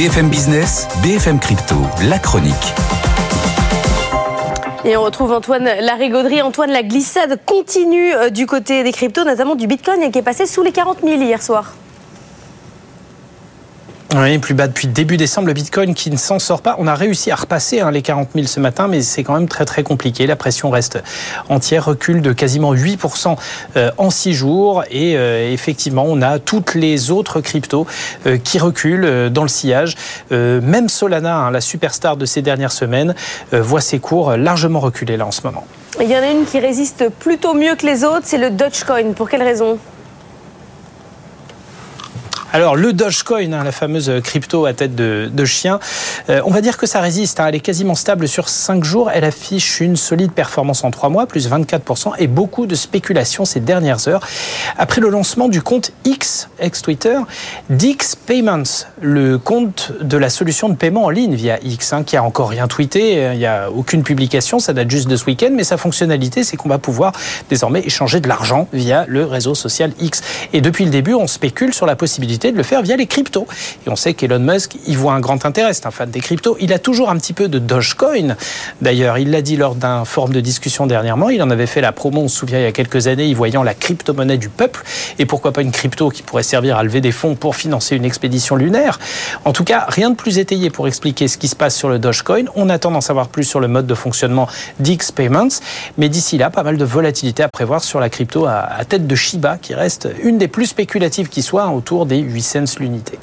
BFM Business, BFM Crypto, la chronique. Et on retrouve Antoine Larigauderie. Antoine, la glissade continue euh, du côté des cryptos, notamment du Bitcoin, qui est passé sous les 40 000 hier soir. Oui, plus bas depuis début décembre, le Bitcoin qui ne s'en sort pas. On a réussi à repasser hein, les 40 000 ce matin, mais c'est quand même très très compliqué. La pression reste entière, recule de quasiment 8% euh, en 6 jours. Et euh, effectivement, on a toutes les autres cryptos euh, qui reculent dans le sillage. Même Solana, hein, la superstar de ces dernières semaines, voit ses cours largement reculer là en ce moment. Il y en a une qui résiste plutôt mieux que les autres, c'est le Dogecoin. Pour quelle raison? Alors le Dogecoin, hein, la fameuse crypto à tête de, chien, euh, on va dire que ça résiste. Hein. elle est quasiment stable sur 5 jours. Elle affiche une solide performance en 3 mois, plus 24%, et beaucoup de spéculation ces dernières heures. Après le lancement du compte X, ex-Twitter, Dix Payments, le compte de la solution de paiement en ligne via X, hein, qui a encore rien tweeté, il n'y a aucune publication, ça date juste de ce week-end, mais sa fonctionnalité, c'est qu'on va pouvoir désormais échanger de l'argent via le réseau social X. Et depuis le début, on spécule sur la de le faire via les cryptos. Et on sait qu'Elon Musk y voit un grand intérêt, c'est un fan des cryptos. Il a toujours un petit peu de Dogecoin. D'ailleurs, il l'a dit lors d'un forum de discussion dernièrement. Il en avait fait la promo, on se souvient, il y a quelques années, y voyant la crypto-monnaie du peuple. Et pourquoi pas une crypto qui pourrait servir à lever des fonds pour financer une expédition lunaire? En tout cas, rien de plus étayé pour expliquer ce qui se passe sur le Dogecoin. On attend d'en savoir plus sur le mode de fonctionnement d'X Payments. Mais d'ici là, pas mal de volatilité à prévoir sur la crypto à, tête de Shiba, qui reste une des plus spéculatives qui soit, autour des 8 cents l'unité.